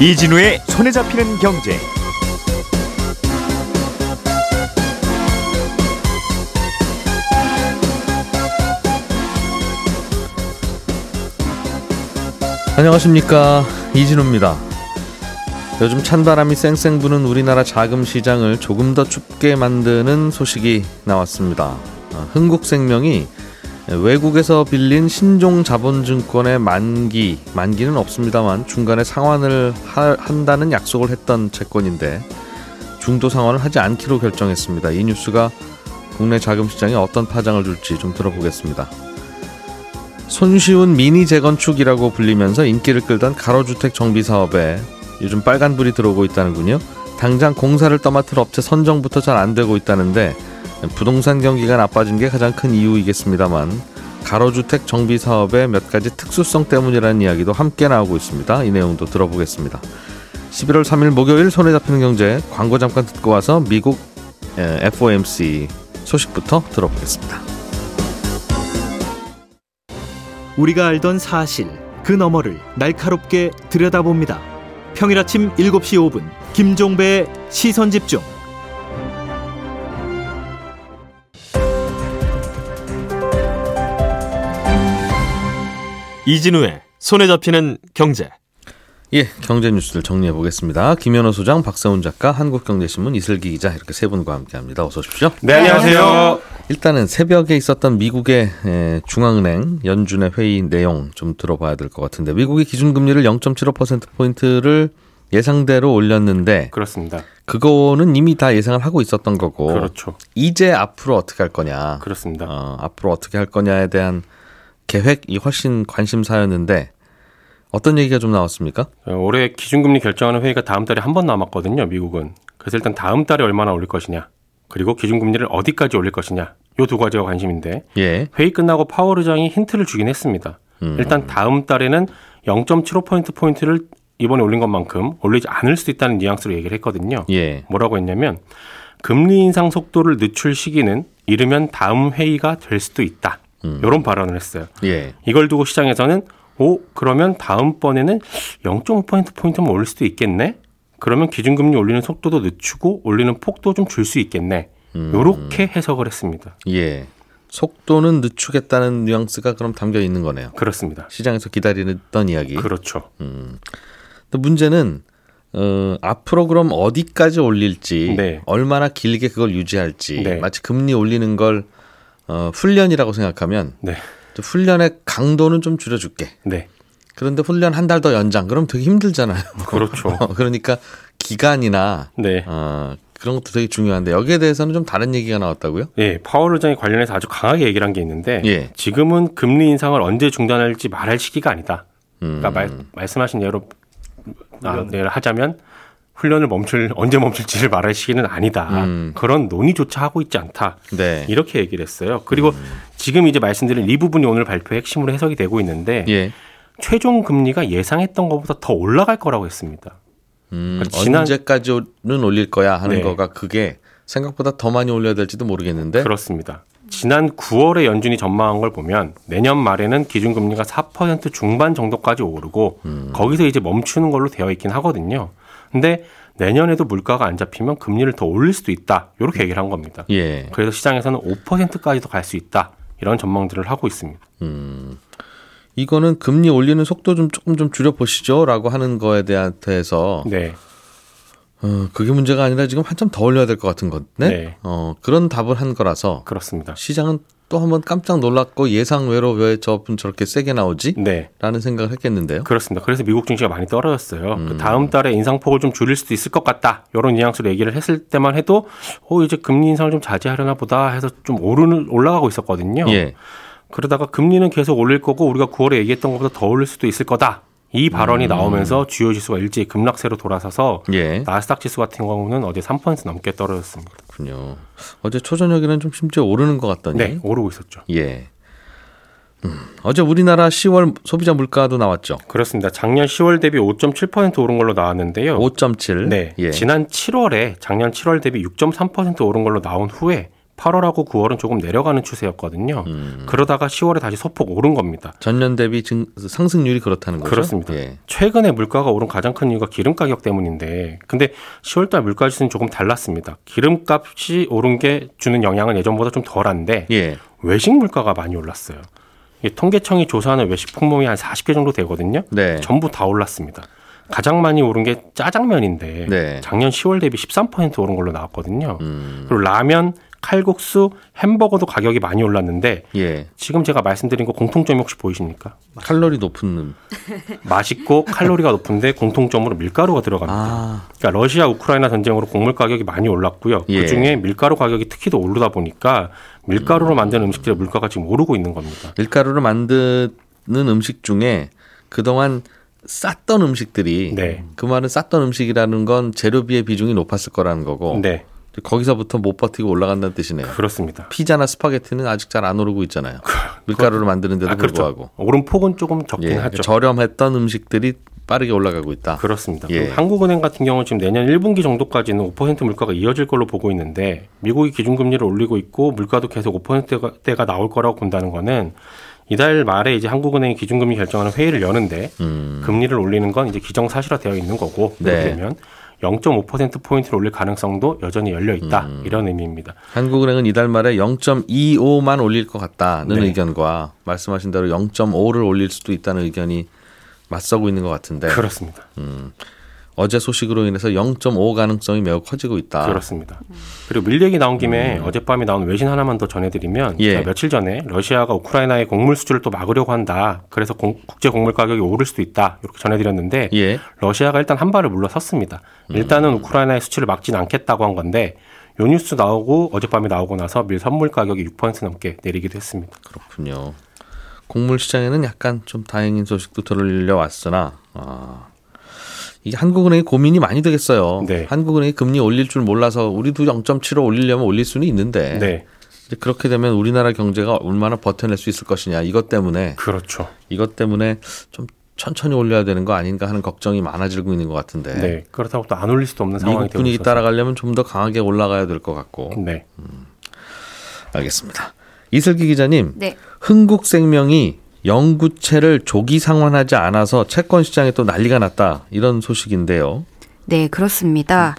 이진우의 손에 잡히는 경제. 안녕하십니까 이진우입니다. 요즘 찬바람이 쌩쌩 부는 우리나라 자금 시장을 조금 더 춥게 만드는 소식이 나왔습니다. 아, 흥국생명이 외국에서 빌린 신종 자본증권의 만기, 만기는 없습니다만 중간에 상환을 하, 한다는 약속을 했던 채권인데 중도 상환을 하지 않기로 결정했습니다. 이 뉴스가 국내 자금 시장에 어떤 파장을 줄지 좀 들어보겠습니다. 손쉬운 미니 재건축이라고 불리면서 인기를 끌던 가로주택 정비 사업에 요즘 빨간불이 들어오고 있다는군요. 당장 공사를 떠맡을 업체 선정부터 잘 안 되고 있다는데 부동산 경기가 나빠진 게 가장 큰 이유이겠습니다만 가로주택 정비 사업의 몇 가지 특수성 때문이라는 이야기도 함께 나오고 있습니다. 이 내용도 들어보겠습니다. 11월 3일 목요일 손에 잡히는 경제 광고 잠깐 듣고 와서 미국 FOMC 소식부터 들어보겠습니다. 우리가 알던 사실 그 너머를 날카롭게 들여다봅니다. 평일 아침 7시 5분 김종배의 시선 집중. 이진우의 손에 잡히는 경제. 예, 경제 뉴스를 정리해 보겠습니다. 김현호 소장, 박세훈 작가, 한국경제신문 이슬기 기자 이렇게 세 분과 함께합니다. 어서 오십시오. 네, 안녕하세요. 일단은 새벽에 있었던 미국의 중앙은행 연준의 회의 내용 좀 들어봐야 될 것 같은데 미국이 기준금리를 0.75% 포인트를 예상대로 올렸는데 그렇습니다. 그거는 이미 다 예상을 하고 있었던 거고 그렇죠. 이제 앞으로 어떻게 할 거냐? 그렇습니다. 어, 앞으로 어떻게 할 거냐에 대한 계획이 훨씬 관심사였는데 어떤 얘기가 좀 나왔습니까? 어, 올해 기준금리 결정하는 회의가 다음 달에 한 번 남았거든요, 미국은. 그래서 일단 다음 달에 얼마나 올릴 것이냐, 그리고 기준금리를 어디까지 올릴 것이냐, 요 두 가지가 관심인데 예. 회의 끝나고 파월 의장이 힌트를 주긴 했습니다. 음. 일단 다음 달에는 0.75포인트 포인트를 이번에 올린 것만큼 올리지 않을 수 있다는 뉘앙스로 얘기를 했거든요. 예. 뭐라고 했냐면 금리 인상 속도를 늦출 시기는 이르면 다음 회의가 될 수도 있다. 음. 이런 발언을 했어요. 예. 이걸 두고 시장에서는 오 그러면 다음번에는 0.5포인트 포인트만 올릴 수도 있겠네. 그러면 기준금리 올리는 속도도 늦추고 올리는 폭도 좀 줄 수 있겠네. 음. 요렇게 해석을 했습니다. 예. 속도는 늦추겠다는 뉘앙스가 그럼 담겨 있는 거네요. 그렇습니다. 시장에서 기다리던 이야기. 그렇죠. 음. 근데 문제는 어, 앞으로 그럼 어디까지 올릴지, 네. 얼마나 길게 그걸 유지할지, 네. 마치 금리 올리는 걸 어, 훈련이라고 생각하면 네. 또 훈련의 강도는 좀 줄여줄게. 네. 그런데 훈련 한 달 더 연장, 그럼 되게 힘들잖아요. 그렇죠. 그러니까 기간이나 네. 어, 그런 것도 되게 중요한데 여기에 대해서는 좀 다른 얘기가 나왔다고요? 예, 파월 의장이 관련해서 아주 강하게 얘기를 한 게 있는데 예. 지금은 금리 인상을 언제 중단할지 말할 시기가 아니다. 음. 그러니까 말, 말씀하신 예로 아, 예를 하자면 훈련을 멈출 언제 멈출지를 말할 시기는 아니다. 음. 그런 논의조차 하고 있지 않다. 네. 이렇게 얘기를 했어요. 그리고 지금 이제 말씀드린 이 부분이 오늘 발표 핵심으로 해석이 되고 있는데 예. 최종 금리가 예상했던 것보다 더 올라갈 거라고 했습니다. 음, 그러니까 지난- 언제까지는 올릴 거야 하는 네. 거가 그게 생각보다 더 많이 올려야 될지도 모르겠는데. 그렇습니다. 지난 9월에 연준이 전망한 걸 보면 내년 말에는 기준금리가 4% 중반 정도까지 오르고 음. 거기서 이제 멈추는 걸로 되어 있긴 하거든요. 근데 내년에도 물가가 안 잡히면 금리를 더 올릴 수도 있다. 이렇게 얘기를 한 겁니다. 예. 그래서 시장에서는 5%까지도 갈 수 있다. 이런 전망들을 하고 있습니다. 음. 이거는 금리 올리는 속도 좀 조금 좀 줄여 보시죠라고 하는 거에 대한 대해서 네. 어, 그게 문제가 아니라 지금 한참 더 올려야 될 것 같은 건데. 네. 어, 그런 답을 한 거라서 그렇습니다. 시장은 또 한번 깜짝 놀랐고 예상 외로 왜 저분 저렇게 세게 나오지? 네. 라는 생각을 했겠는데요. 그렇습니다. 그래서 미국 증시가 많이 떨어졌어요. 음. 그 다음 달에 인상폭을 좀 줄일 수도 있을 것 같다. 이런 뉘앙스로 얘기를 했을 때만 해도 어 이제 금리 인상을 좀 자제하려나 보다 해서 좀 오르는 올라가고 있었거든요. 예. 그러다가 금리는 계속 올릴 거고 우리가 9월에 얘기했던 것보다 더 올릴 수도 있을 거다. 이 발언이 나오면서 주요 지수가 일제히 급락세로 돌아서서 음. 예. 나스닥 지수 같은 경우는 어제 3% 넘게 떨어졌습니다. 그렇군요. 어제 초저녁에는 좀 심지어 오르는 것 같더니. 네, 오르고 있었죠. 예. 음, 어제 우리나라 10월 소비자 물가도 나왔죠. 그렇습니다. 작년 10월 대비 5.7% 오른 걸로 나왔는데요. 5.7. 네. 예. 지난 7월에 작년 7월 대비 6.3% 오른 걸로 나온 후에 8월하고 9월은 조금 내려가는 추세였거든요. 음. 그러다가 10월에 다시 소폭 오른 겁니다. 전년 대비 증, 상승률이 그렇다는 거죠. 그렇습니다. 예. 최근에 물가가 오른 가장 큰 이유가 기름 가격 때문인데, 근데 10월달 물가 지수는 조금 달랐습니다. 기름값이 오른 게 주는 영향은 예전보다 좀 덜한데 예. 외식 물가가 많이 올랐어요. 이 통계청이 조사하는 외식 품목이 한 40개 정도 되거든요. 네. 전부 다 올랐습니다. 가장 많이 오른 게 짜장면인데 네. 작년 10월 대비 13% 오른 걸로 나왔거든요. 음. 그리고 라면, 칼국수, 햄버거도 가격이 많이 올랐는데 예. 지금 제가 말씀드린 거 공통점이 혹시 보이십니까? 칼로리 높은 음. 맛있고 칼로리가 높은데 공통점으로 밀가루가 들어갑니다. 아. 그러니까 러시아 우크라이나 전쟁으로 곡물 가격이 많이 올랐고요. 예. 그중에 밀가루 가격이 특히 더 오르다 보니까 밀가루로 만드는 음식들의 물가가 지금 오르고 있는 겁니다. 밀가루를 만드는 음식 중에 그동안 쌌던 음식들이 네. 그 말은 쌌던 음식이라는 건 재료비의 비중이 높았을 거라는 거고 네, 거기서부터 못 버티고 올라간다는 뜻이네요. 그렇습니다. 피자나 스파게티는 아직 잘 안 오르고 있잖아요. 밀가루를 만드는데도 아, 그렇죠. 불구하고 오른 폭은 조금 적긴 예, 하죠. 저렴했던 음식들이 빠르게 올라가고 있다. 그렇습니다. 예. 한국은행 같은 경우는 지금 내년 1분기 정도까지는 5% 물가가 이어질 걸로 보고 있는데 미국이 기준금리를 올리고 있고 물가도 계속 5%대가 나올 거라고 본다는 거는 이달 말에 이제 한국은행이 기준금리 결정하는 회의를 여는데 음. 금리를 올리는 건 이제 기정사실화 되어 있는 거고 네. 되면 0.5% 포인트를 올릴 가능성도 여전히 열려 있다 음. 이런 의미입니다. 한국은행은 이달 말에 0.25만 올릴 것 같다는 네. 의견과 말씀하신 대로 0.5를 올릴 수도 있다는 의견이 맞서고 있는 것 같은데 그렇습니다. 어제 소식으로 인해서 0.5 가능성이 매우 커지고 있다. 그렇습니다. 그리고 밀 얘기 나온 김에 어젯밤에 나온 외신 하나만 더 전해드리면 음. 예. 며칠 전에 러시아가 우크라이나의 곡물 수출을 또 막으려고 한다. 그래서 공- 국제 곡물 가격이 오를 수도 있다. 이렇게 전해드렸는데 예. 러시아가 일단 한 발을 물러섰습니다. 일단은 우크라이나의 수출을 막지는 않겠다고 한 건데 요 뉴스 나오고 어젯밤에 나오고 나서 밀 선물 가격이 6% 넘게 내리기도 했습니다. 그렇군요. 곡물 시장에는 약간 좀 다행인 소식도 들려왔으나 아, 이게 한국은행이 고민이 많이 되겠어요. 네. 한국은행이 금리 올릴 줄 몰라서 우리도 0.75 올리려면 올릴 수는 있는데 네, 이제 그렇게 되면 우리나라 경제가 얼마나 버텨낼 수 있을 것이냐 이것 때문에 그렇죠. 이것 때문에 좀 천천히 올려야 되는 거 아닌가 하는 걱정이 많아지고 있는 것 같은데 네, 그렇다고 또 안 올릴 수도 없는 상황이 미국 분위기. 따라가려면 좀 더 강하게 올라가야 될 것 같고 네, 알겠습니다. 이슬기 기자님 네. 흥국생명이 영구채를 조기 상환하지 않아서 채권 시장에 또 난리가 났다 이런 소식인데요. 네, 그렇습니다.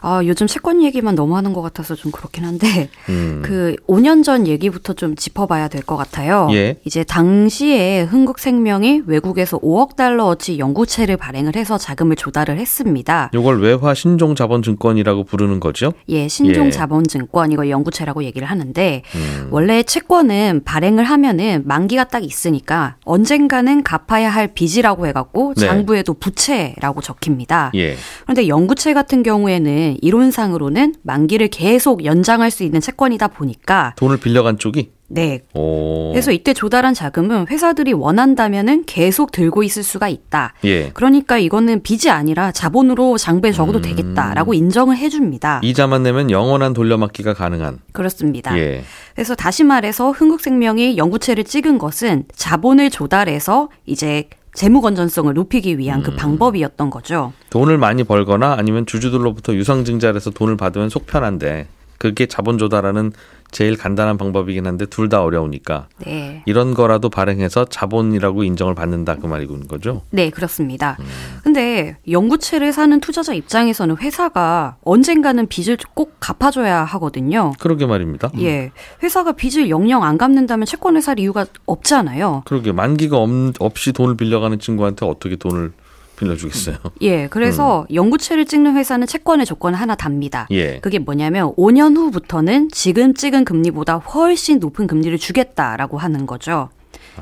아, 요즘 채권 얘기만 너무 하는 것 같아서 좀 그렇긴 한데, 음. 그 5년 전 얘기부터 좀 짚어봐야 될 것 같아요. 예. 이제 당시에 흥국생명이 외국에서 5억 달러어치 연구체를 발행을 해서 자금을 조달을 했습니다. 요걸 외화 신종 자본증권이라고 부르는 거죠. 예, 신종 예. 자본증권 이거 연구체라고 얘기를 하는데 음. 원래 채권은 발행을 하면은 만기가 딱 있으니까 언젠가는 갚아야 할 빚이라고 해갖고 네. 장부에도 부채라고 적힙니다. 예. 그런데 연구체 같은 경우에는 이론상으로는 만기를 계속 연장할 수 있는 채권이다 보니까 돈을 빌려간 쪽이 네. 오. 그래서 이때 조달한 자금은 회사들이 원한다면은 계속 들고 있을 수가 있다. 예. 그러니까 이거는 빚이 아니라 자본으로 장부에 적어도 되겠다라고 인정을 해줍니다. 이자만 내면 영원한 돌려막기가 가능한. 그렇습니다. 예. 그래서 다시 말해서 흥국생명이 연구체를 찍은 것은 자본을 조달해서 이제 재무 건전성을 높이기 위한 그 방법이었던 거죠. 돈을 많이 벌거나 아니면 주주들로부터 유상증자를 해서 돈을 받으면 속 편한데 그게 자본 조달하는 제일 간단한 방법이긴 한데 둘 다 어려우니까 네. 이런 거라도 발행해서 자본이라고 인정을 받는다 그 말이군 거죠. 네, 그렇습니다. 근데 연구체를 사는 투자자 입장에서는 회사가 언젠가는 빚을 꼭 갚아줘야 하거든요. 그러게 말입니다. 예. 회사가 빚을 영영 안 갚는다면 채권을 살 이유가 없잖아요. 그러게 만기가 없, 없이 돈을 빌려가는 친구한테 어떻게 돈을 빌려주겠어요. 예. 그래서 연구체를 찍는 회사는 채권의 조건을 하나 답니다. 예. 그게 뭐냐면 5년 후부터는 지금 찍은 금리보다 훨씬 높은 금리를 주겠다라고 하는 거죠.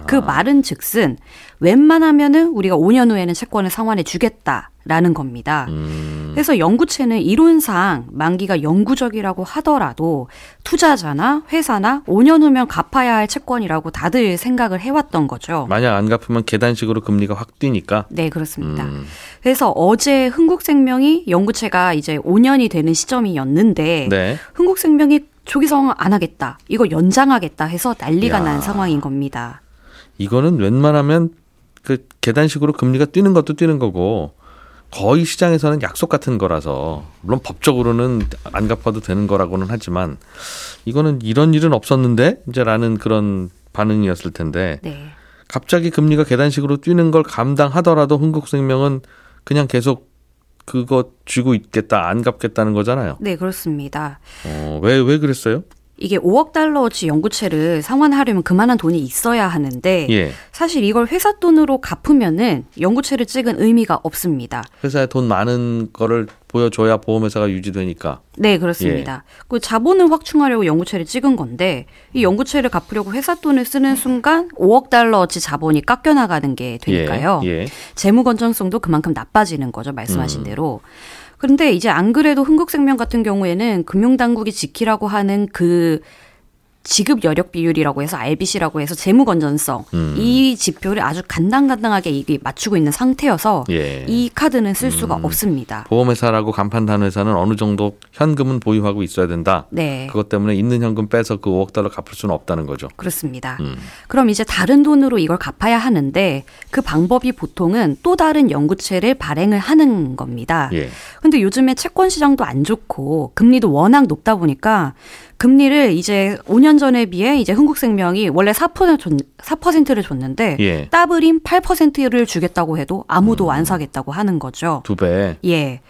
그 말은 즉슨 웬만하면은 우리가 5년 후에는 채권을 상환해 주겠다 라는 겁니다. 음, 그래서 연구체는 이론상 만기가 영구적이라고 하더라도 투자자나 회사나 5년 후면 갚아야 할 채권이라고 다들 생각을 해왔던 거죠. 만약 안 갚으면 계단식으로 금리가 확 뛰니까. 네, 그렇습니다. 음, 그래서 어제 흥국생명이 연구체가 이제 5년이 되는 시점이었는데 네. 흥국생명이 조기 상환 안 하겠다. 이거 연장하겠다 해서 난리가 야. 난 상황인 겁니다. 이거는 웬만하면 그 계단식으로 금리가 뛰는 것도 뛰는 거고 거의 시장에서는 약속 같은 거라서 물론 법적으로는 안 갚아도 되는 거라고는 하지만 이거는 이런 일은 없었는데 이제라는 그런 반응이었을 텐데 네. 갑자기 금리가 계단식으로 뛰는 걸 감당하더라도 흥국생명은 그냥 계속 그거 쥐고 있겠다 안 갚겠다는 거잖아요. 네, 그렇습니다. 어, 왜왜 그랬어요? 이게 5억 달러어치 연구체를 상환하려면 그만한 돈이 있어야 하는데 예. 사실 이걸 회사 돈으로 갚으면은 연구체를 찍은 의미가 없습니다. 회사에 돈 많은 거를 보여줘야 보험회사가 유지되니까. 네, 그렇습니다. 그 자본을 확충하려고 연구체를 찍은 건데 이 연구체를 갚으려고 회사 돈을 쓰는 순간 5억 달러어치 자본이 깎여 나가는 게 되니까요. 예. 예. 재무 건전성도 그만큼 나빠지는 거죠. 말씀하신 음. 대로. 그런데 이제 안 그래도 흥국생명 같은 경우에는 금융당국이 지키라고 하는 그 지급 여력 비율이라고 해서 RBC라고 해서 재무 건전성 음. 이 지표를 아주 간당간당하게 이게 맞추고 있는 상태여서 예. 이 카드는 쓸 수가 음. 없습니다. 보험회사라고 간판 단 회사는 어느 정도 현금은 보유하고 있어야 된다. 네. 그것 때문에 있는 현금 빼서 그 5억 달러 갚을 수는 없다는 거죠. 그렇습니다. 음. 그럼 이제 다른 돈으로 이걸 갚아야 하는데 그 방법이 보통은 또 다른 연구체를 발행을 하는 겁니다. 예. 근데 요즘에 채권 시장도 안 좋고 금리도 워낙 높다 보니까 금리를 이제 5년 전에 비해 이제 흥국생명이 원래 4%, 줬, 4%를 줬는데 예. 따블인 8%를 주겠다고 해도 아무도 안 사겠다고 하는 거죠. 두 배. 예.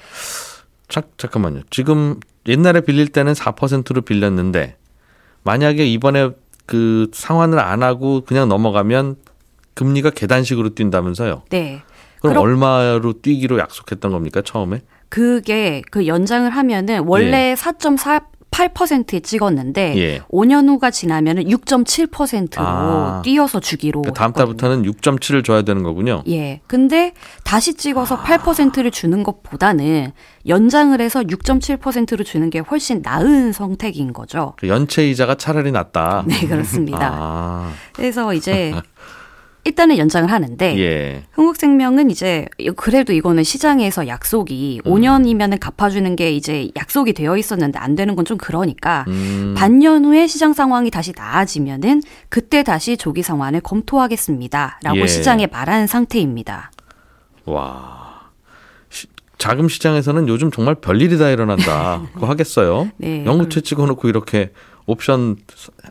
자, 잠깐만요. 지금 옛날에 빌릴 때는 4%로 빌렸는데 만약에 이번에 그 상환을 안 하고 그냥 넘어가면 금리가 계단식으로 뛴다면서요. 네. 그럼 그럼- 얼마로 뛰기로 약속했던 겁니까 처음에? 그게 그 연장을 하면은 원래 4.48%에 찍었는데 예. 5년 후가 지나면은 6.7%로 아. 뛰어서 주기로 그 다음. 달부터는 6.7을 줘야 되는 거군요. 예. 근데 다시 찍어서 8%를 주는 것보다는 연장을 해서 6.7%를 주는 게 훨씬 나은 선택인 거죠. 그 연체 이자가 차라리 낫다. 네, 그렇습니다. 아, 그래서 이제 일단은 연장을 하는데 예. 흥국생명은 이제 그래도 이거는 시장에서 약속이 음. 5년이면은 갚아주는 게 이제 약속이 되어 있었는데 안 되는 건 좀 그러니까 음, 반년 후에 시장 상황이 다시 나아지면은 그때 다시 조기 상환을 검토하겠습니다라고 예. 시장에 말한 상태입니다. 와. 시- 자금 시장에서는 요즘 정말 별일이 다 일어난다. 그거 하겠어요. 네. 연구체 찍어놓고 이렇게 옵션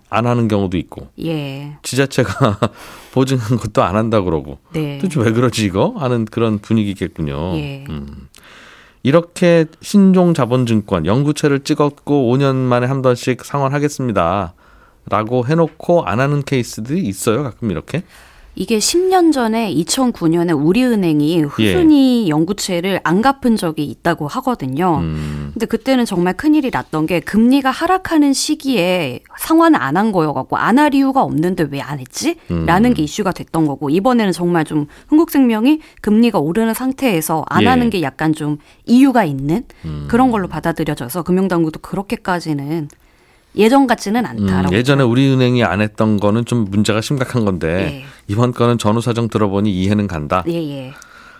안 하는 경우도 있고 예. 지자체가 보증한 것도 안 한다 그러고 네. 도대체 왜 그러지 이거 하는 그런 분위기겠군요. 예. 음. 이렇게 신종 자본증권 연구체를 찍었고 5년 만에 한 번씩 상환하겠습니다. 라고 해놓고 안 하는 케이스들이 있어요. 가끔 이렇게. 이게 10년 전에 2009년에 우리은행이 후순위 연구체를 안 갚은 적이 있다고 하거든요. 예. 음, 근데 그때는 정말 큰일이 났던 게 금리가 하락하는 시기에 상환을 안 한 거여갖고 안 할 이유가 없는데 왜 안 했지? 음. 라는 게 이슈가 됐던 거고 이번에는 정말 좀 흥국생명이 금리가 오르는 상태에서 안 예. 하는 게 약간 좀 이유가 있는 음. 그런 걸로 받아들여져서 금융당국도 그렇게까지는 예전 같지는 음, 않다라고. 예전에 우리은행이 안 했던 거는 좀 문제가 심각한 건데 예. 이번 거는 전후 사정 들어보니 이해는 간다. 예, 예.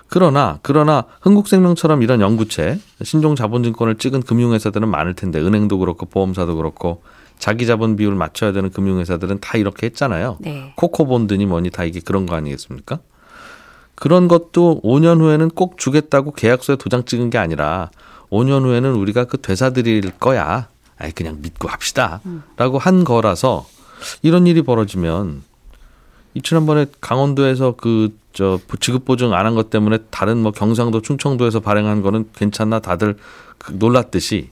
그러나 그러나 흥국생명처럼 이런 연구체 신종 자본증권을 찍은 금융회사들은 많을 텐데 은행도 그렇고 보험사도 그렇고 자기 자본 비율 맞춰야 되는 금융회사들은 다 이렇게 했잖아요. 네. 코코본드니 뭐니 다 이게 그런 거 아니겠습니까? 그런 것도 5년 후에는 꼭 주겠다고 계약서에 도장 찍은 게 아니라 5년 후에는 우리가 그 되사 드릴 거야. 아이 그냥 믿고 합시다. 라고 한 거라서 이런 일이 벌어지면 이 지난번에 강원도에서 그 저 지급 보증 안 한 것 때문에 다른 뭐 경상도 충청도에서 발행한 거는 괜찮나 다들 그 놀랐듯이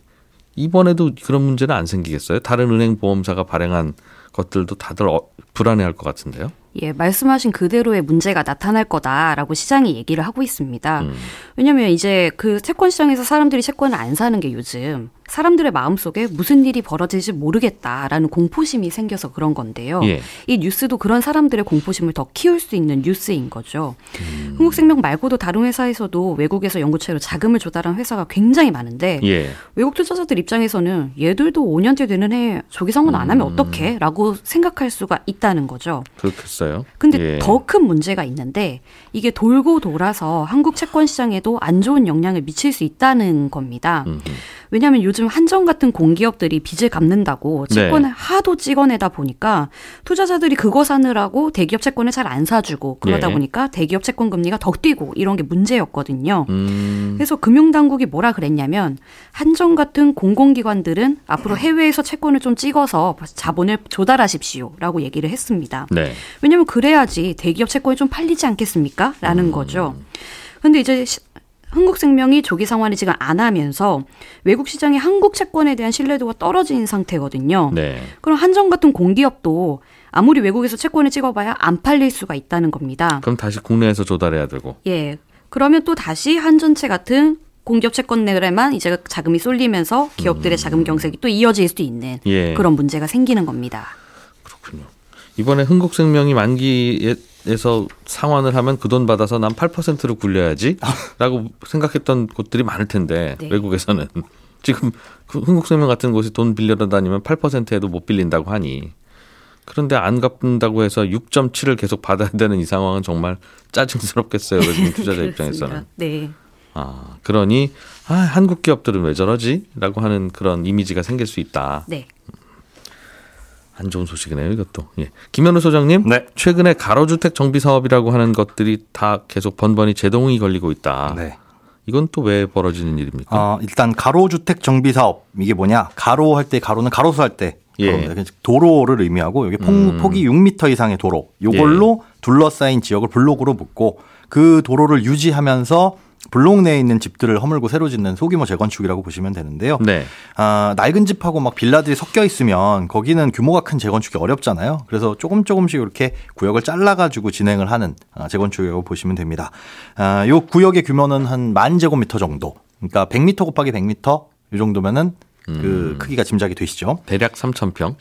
이번에도 그런 문제는 안 생기겠어요? 다른 은행 보험사가 발행한 것들도 다들 어, 불안해할 것 같은데요. 예, 말씀하신 그대로의 문제가 나타날 거다라고 시장이 얘기를 하고 있습니다. 음. 왜냐면 이제 그 채권 시장에서 사람들이 채권을 안 사는 게 요즘 사람들의 마음속에 무슨 일이 벌어질지 모르겠다라는 공포심이 생겨서 그런 건데요. 예. 이 뉴스도 그런 사람들의 공포심을 더 키울 수 있는 뉴스인 거죠. 음. 흥국생명 말고도 다른 회사에서도 외국에서 연구체로 자금을 조달한 회사가 굉장히 많은데 예. 외국 투자자들 입장에서는 얘들도 5년째 되는 해 조기상환 안 하면 음. 어떡해? 라고 생각할 수가 있다는 거죠. 그렇겠어요. 근데 예. 더큰 문제가 있는데 이게 돌고 돌아서 한국 채권 시장에도 안 좋은 영향을 미칠 수 있다는 겁니다. 음. 왜냐하면 요즘 한정 같은 공기업들이 빚을 갚는다고 네. 채권을 하도 찍어내다 보니까 투자자들이 그거 사느라고 대기업 채권을 잘 안 사주고 그러다 예. 보니까 대기업 채권 금리가 더 뛰고 이런 게 문제였거든요. 음, 그래서 금융당국이 뭐라 그랬냐면 한정 같은 공공기관들은 앞으로 해외에서 채권을 좀 찍어서 자본을 조달하십시오라고 얘기를 했습니다. 네. 왜냐면 그래야지 대기업 채권이 좀 팔리지 않겠습니까? 라는 거죠. 근데 이제 시- 흥국생명이 조기 상환을 지금 안 하면서 외국 시장의 한국 채권에 대한 신뢰도가 떨어진 상태거든요. 네. 그럼 한정 같은 공기업도 아무리 외국에서 채권을 찍어봐야 안 팔릴 수가 있다는 겁니다. 그럼 다시 국내에서 조달해야 되고. 예. 그러면 또 다시 한전채 같은 공기업 채권들에만 이제 자금이 쏠리면서 기업들의 자금 경색이 또 이어질 수도 있는 예. 그런 문제가 생기는 겁니다. 그렇군요. 이번에 흥국생명이 만기에 서 상환을 하면 그 돈 받아서 난 8%를 굴려야지라고 생각했던 곳들이 많을 텐데 네. 외국에서는 지금 그 흥국생명 같은 곳이 돈 빌려다 다니면 8%에도 못 빌린다고 하니 그런데 안 갚는다고 해서 6.7을 계속 받아야 되는 이 상황은 정말 짜증스럽겠어요. 외국 투자자 입장에서는. 네. 아, 그러니 아, 한국 기업들은 왜 저러지?라고 하는 그런 이미지가 생길 수 있다. 네. 안 좋은 소식이네요, 이것도. 예. 김현우 소장님, 네. 최근에 가로주택 정비 사업이라고 하는 것들이 다 계속 번번이 제동이 걸리고 있다. 네. 이건 또 왜 벌어지는 일입니까? 어, 일단 가로주택 정비 사업 이게 뭐냐? 가로 할 때 가로는 가로수 할때 예. 도로를 의미하고 여기 폭, 음. 폭이 6m 이상의 도로. 요걸로 둘러싸인 지역을 블록으로 묶고 그 도로를 유지하면서 블록 내에 있는 집들을 허물고 새로 짓는 소규모 재건축이라고 보시면 되는데요. 네. 아, 낡은 집하고 막 빌라들이 섞여 있으면 거기는 규모가 큰 재건축이 어렵잖아요. 그래서 조금 조금씩 이렇게 구역을 잘라가지고 진행을 하는 아, 재건축이라고 보시면 됩니다. 아, 요 구역의 규모는 한 만 제곱미터 정도. 그러니까 100m 곱하기 100m 이 정도면은 그 크기가 짐작이 되시죠. 대략 3,000평.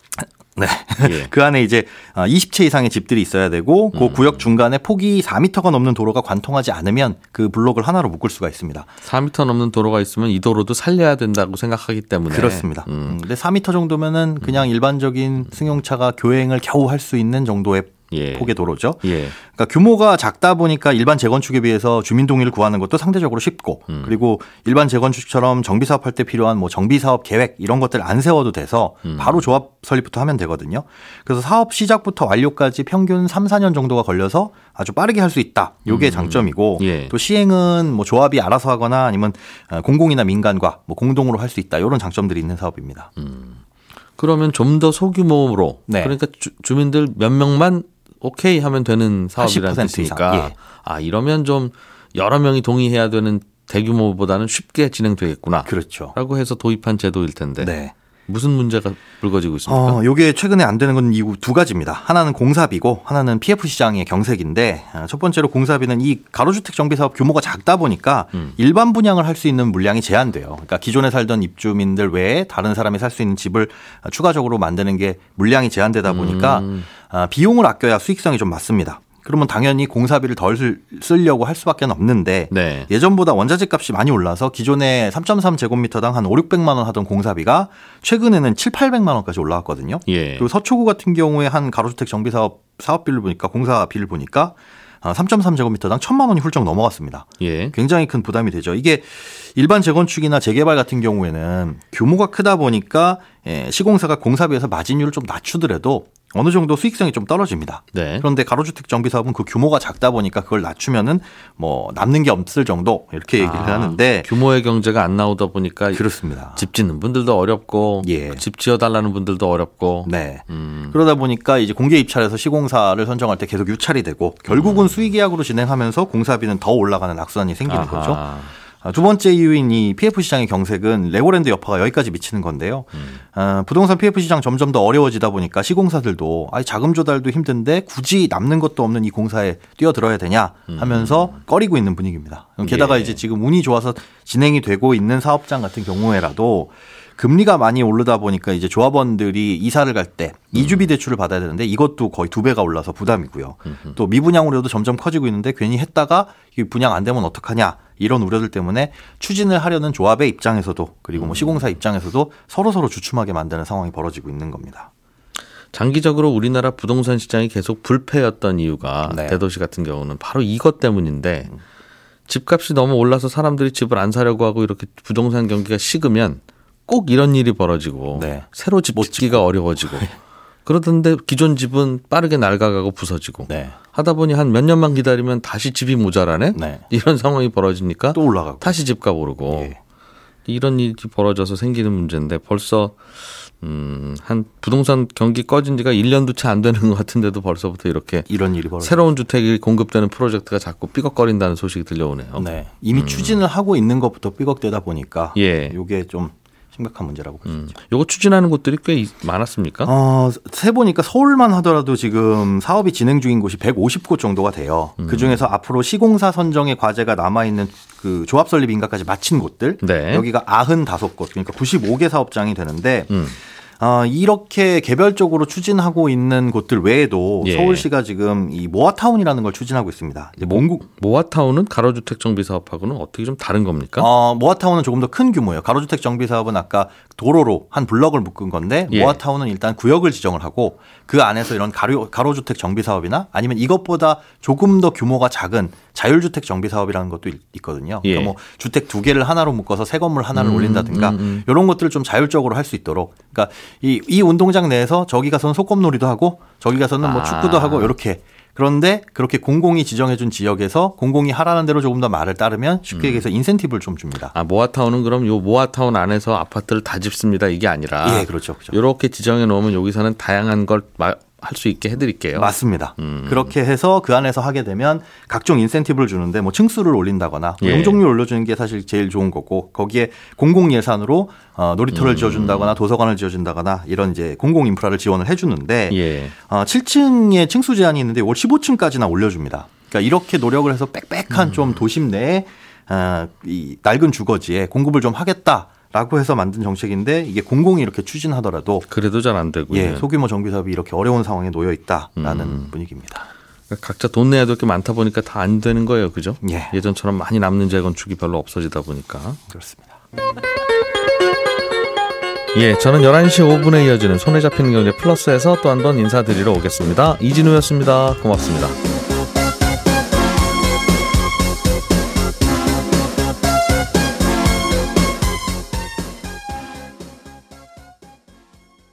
네. 예. 그 안에 이제 20채 이상의 집들이 있어야 되고 그 음. 구역 중간에 폭이 4m가 넘는 도로가 관통하지 않으면 그 블록을 하나로 묶을 수가 있습니다. 4m 넘는 도로가 있으면 이 도로도 살려야 된다고 생각하기 때문에. 그렇습니다. 음. 음, 근데 4m 정도면은 그냥 일반적인 승용차가 교행을 겨우 할 수 있는 정도의 예. 폭의 도로죠. 예. 그러니까 규모가 작다 보니까 일반 재건축에 비해서 주민 동의를 구하는 것도 상대적으로 쉽고 음. 그리고 일반 재건축처럼 정비 사업할 때 필요한 뭐 정비 사업 계획 이런 것들 안 세워도 돼서 음. 바로 조합 설립부터 하면 되거든요. 그래서 사업 시작부터 완료까지 평균 3, 4년 정도가 걸려서 아주 빠르게 할 수 있다. 요게 장점이고 예. 또 시행은 뭐 조합이 알아서 하거나 아니면 어, 공공이나 민간과 뭐 공동으로 할 수 있다. 이런 장점들이 있는 사업입니다. 그러면 좀 더 소규모로 네. 그러니까 주, 민들몇 명만 오케이 하면 되는 사업이라는 80% 뜻이니까 예. 아 이러면 좀 여러 명이 동의해야 되는 대규모보다는 쉽게 진행되겠구나. 그렇죠. 라고 해서 도입한 제도일 텐데 네. 무슨 문제가 불거지고 있습니까? 어, 요게 최근에 안 되는 건 이두 가지입니다. 하나는 공사비고 하나는 PF 시장의 경색인데 아, 첫 번째로 공사비는 이 가로주택 정비 사업 규모가 작다 보니까 음. 일반 분양을 할 수 있는 물량이 제한돼요. 그러니까 기존에 살던 입주민들 외에 다른 사람이 살 수 있는 집을 아, 추가적으로 만드는 게 물량이 제한되다 보니까 음. 아, 비용을 아껴야 수익성이 좀 맞습니다. 그러면 당연히 공사비를 덜 쓸- 쓰려고 할 수밖에 없는데 네. 예전보다 원자재 값이 많이 올라서 기존에 3.3 제곱미터당 한 5, 600만 원 하던 공사비가 최근에는 7, 800만 원까지 올라왔거든요. 예. 그리고 서초구 같은 경우에 한 가로주택 정비 사업 사업비를 보니까 공사비를 보니까 3.3 제곱미터당 1천만 원이 훌쩍 넘어갔습니다. 예. 굉장히 큰 부담이 되죠. 이게 일반 재건축이나 재개발 같은 경우에는 규모가 크다 보니까 예, 시공사가 공사비에서 마진율을 좀 낮추더라도 어느 정도 수익성이 좀 떨어집니다. 네. 그런데 가로주택 정비 사업은 그 규모가 작다 보니까 그걸 낮추면은 뭐 남는 게 없을 정도 이렇게 얘기를 아, 하는데 규모의 경제가 안 나오다 보니까 그렇습니다. 집 짓는 분들도 어렵고 예. 집 지어 달라는 분들도 어렵고 네. 음, 그러다 보니까 이제 공개 입찰에서 시공사를 선정할 때 계속 유찰이 되고 결국은 수익 계약으로 진행하면서 공사비는 더 올라가는 악순환이 생기는 아하. 거죠. 아, 두 번째 이유인 이 PF 시장의 경색은 레고랜드 여파가 여기까지 미치는 건데요. 음. 아, 부동산 PF 시장 점점 더 어려워지다 보니까 시공사들도 아, 자금 조달도 힘든데 굳이 남는 것도 없는 이 공사에 뛰어들어야 되냐 하면서 꺼리고 있는 분위기입니다. 게다가 음. 예. 이제 지금 운이 좋아서 진행이 되고 있는 사업장 같은 경우에라도 금리가 많이 오르다 보니까 이제 조합원들이 이사를 갈때 이주비 대출을 받아야 되는데 이것도 거의 두 배가 올라서 부담이고요. 또 미분양으로도 점점 커지고 있는데 괜히 했다가 이 분양 안 되면 어떡하냐 이런 우려들 때문에 추진을 하려는 조합의 입장에서도 그리고 뭐 시공사 입장에서도 서로 서로 주춤하게 만드는 상황이 벌어지고 있는 겁니다. 장기적으로 우리나라 부동산 시장이 계속 불패였던 이유가 네. 대도시 같은 경우는 바로 이것 때문인데 집값이 너무 올라서 사람들이 집을 안 사려고 하고 이렇게 부동산 경기가 식으면 꼭 이런 일이 벌어지고 네. 새로 집 짓기가 어려워지고 그러던데 기존 집은 빠르게 낡아가고 부서지고 네. 하다 보니 한 몇 년만 기다리면 다시 집이 모자라네 네. 이런 상황이 벌어지니까 또 올라가고. 다시 집값 오르고 예. 이런 일이 벌어져서 생기는 문제인데 벌써 음, 한 부동산 경기 꺼진 지가 1년도 채 안 되는 것 같은데도 벌써부터 이렇게 이런 일이 벌어져. 새로운 주택이 공급되는 프로젝트가 자꾸 삐걱거린다는 소식이 들려오네요. 네. 이미 추진을 하고 있는 것부터 삐걱대다 보니까 예. 이게 좀 심각한 문제라고 볼수 음, 있죠. 요거 추진하는 곳들이 꽤 이- 많았습니까? 어, 세 보니까 서울만 하더라도 지금 사업이 진행 중인 곳이 150곳 정도가 돼요. 음. 그 중에서 앞으로 시공사 선정의 과제가 남아 있는 그 조합 설립 인가까지 마친 곳들 네. 여기가 95곳 그러니까 95개 사업장이 되는데 음. 어, 이렇게 개별적으로 추진하고 있는 곳들 외에도 예. 서울시가 지금 이 모아타운이라는 걸 추진하고 있습니다. 이제 몽구 모아타운은 가로주택 정비 사업하고는 어떻게 좀 다른 겁니까? 어, 모아타운은 조금 더 큰 규모예요. 가로주택 정비 사업은 아까 도로로 한 블럭을 묶은 건데 예. 모아타운은 일단 구역을 지정을 하고 그 안에서 이런 가로, 가로주택 정비 사업이나 아니면 이것보다 조금 더 규모가 작은 자율주택 정비 사업이라는 것도 있- 있거든요. 예. 그러니까 뭐 주택 두 개를 하나로 묶어서 새 건물 하나를 음, 올린다든가 음, 음. 이런 것들을 좀 자율적으로 할 수 있도록 그러니까 이, 이 운동장 내에서 저기 가서는 소꿉놀이도 하고 저기 가서는 뭐 아. 축구도 하고 이렇게 그런데 그렇게 공공이 지정해준 지역에서 공공이 하라는 대로 조금 더 말을 따르면 쉽게 얘기해서 인센티브를 좀 줍니다. 아 모아타운은 그럼 요 모아타운 안에서 아파트를 다 짓습니다 이게 아니라 예, 그렇죠, 그렇죠. 이렇게 지정해 놓으면 여기서는 다양한 걸 할 수 있게 해드릴게요. 맞습니다. 음. 그렇게 해서 그 안에서 하게 되면 각종 인센티브를 주는데 뭐 층수를 올린다거나 뭐 예. 용적률 올려주는 게 사실 제일 좋은 거고 거기에 공공 예산으로 어, 놀이터를 음. 지어준다거나 도서관을 지어준다거나 이런 이제 공공 인프라를 지원을 해주는데 예. 어, 7층에 층수 제한이 있는데 올 15층까지나 올려줍니다. 그러니까 이렇게 노력을 해서 빽빽한 음. 좀 도심 내에 어, 이 낡은 주거지에 공급을 좀 하겠다 라고 해서 만든 정책인데 이게 공공이 이렇게 추진하더라도 그래도 잘 안 되고요. 예, 소규모 정비 사업이 이렇게 어려운 상황에 놓여 있다라는 음. 분위기입니다. 그러니까 각자 돈 내야 될 게 많다 보니까 다 안 되는 거예요, 그죠? 예. 예전처럼 많이 남는 재건축이 별로 없어지다 보니까. 그렇습니다. 예, 저는 11시 5분에 이어지는 손에 잡히는 경제 플러스에서 또 한 번 인사드리러 오겠습니다. 이진우였습니다. 고맙습니다.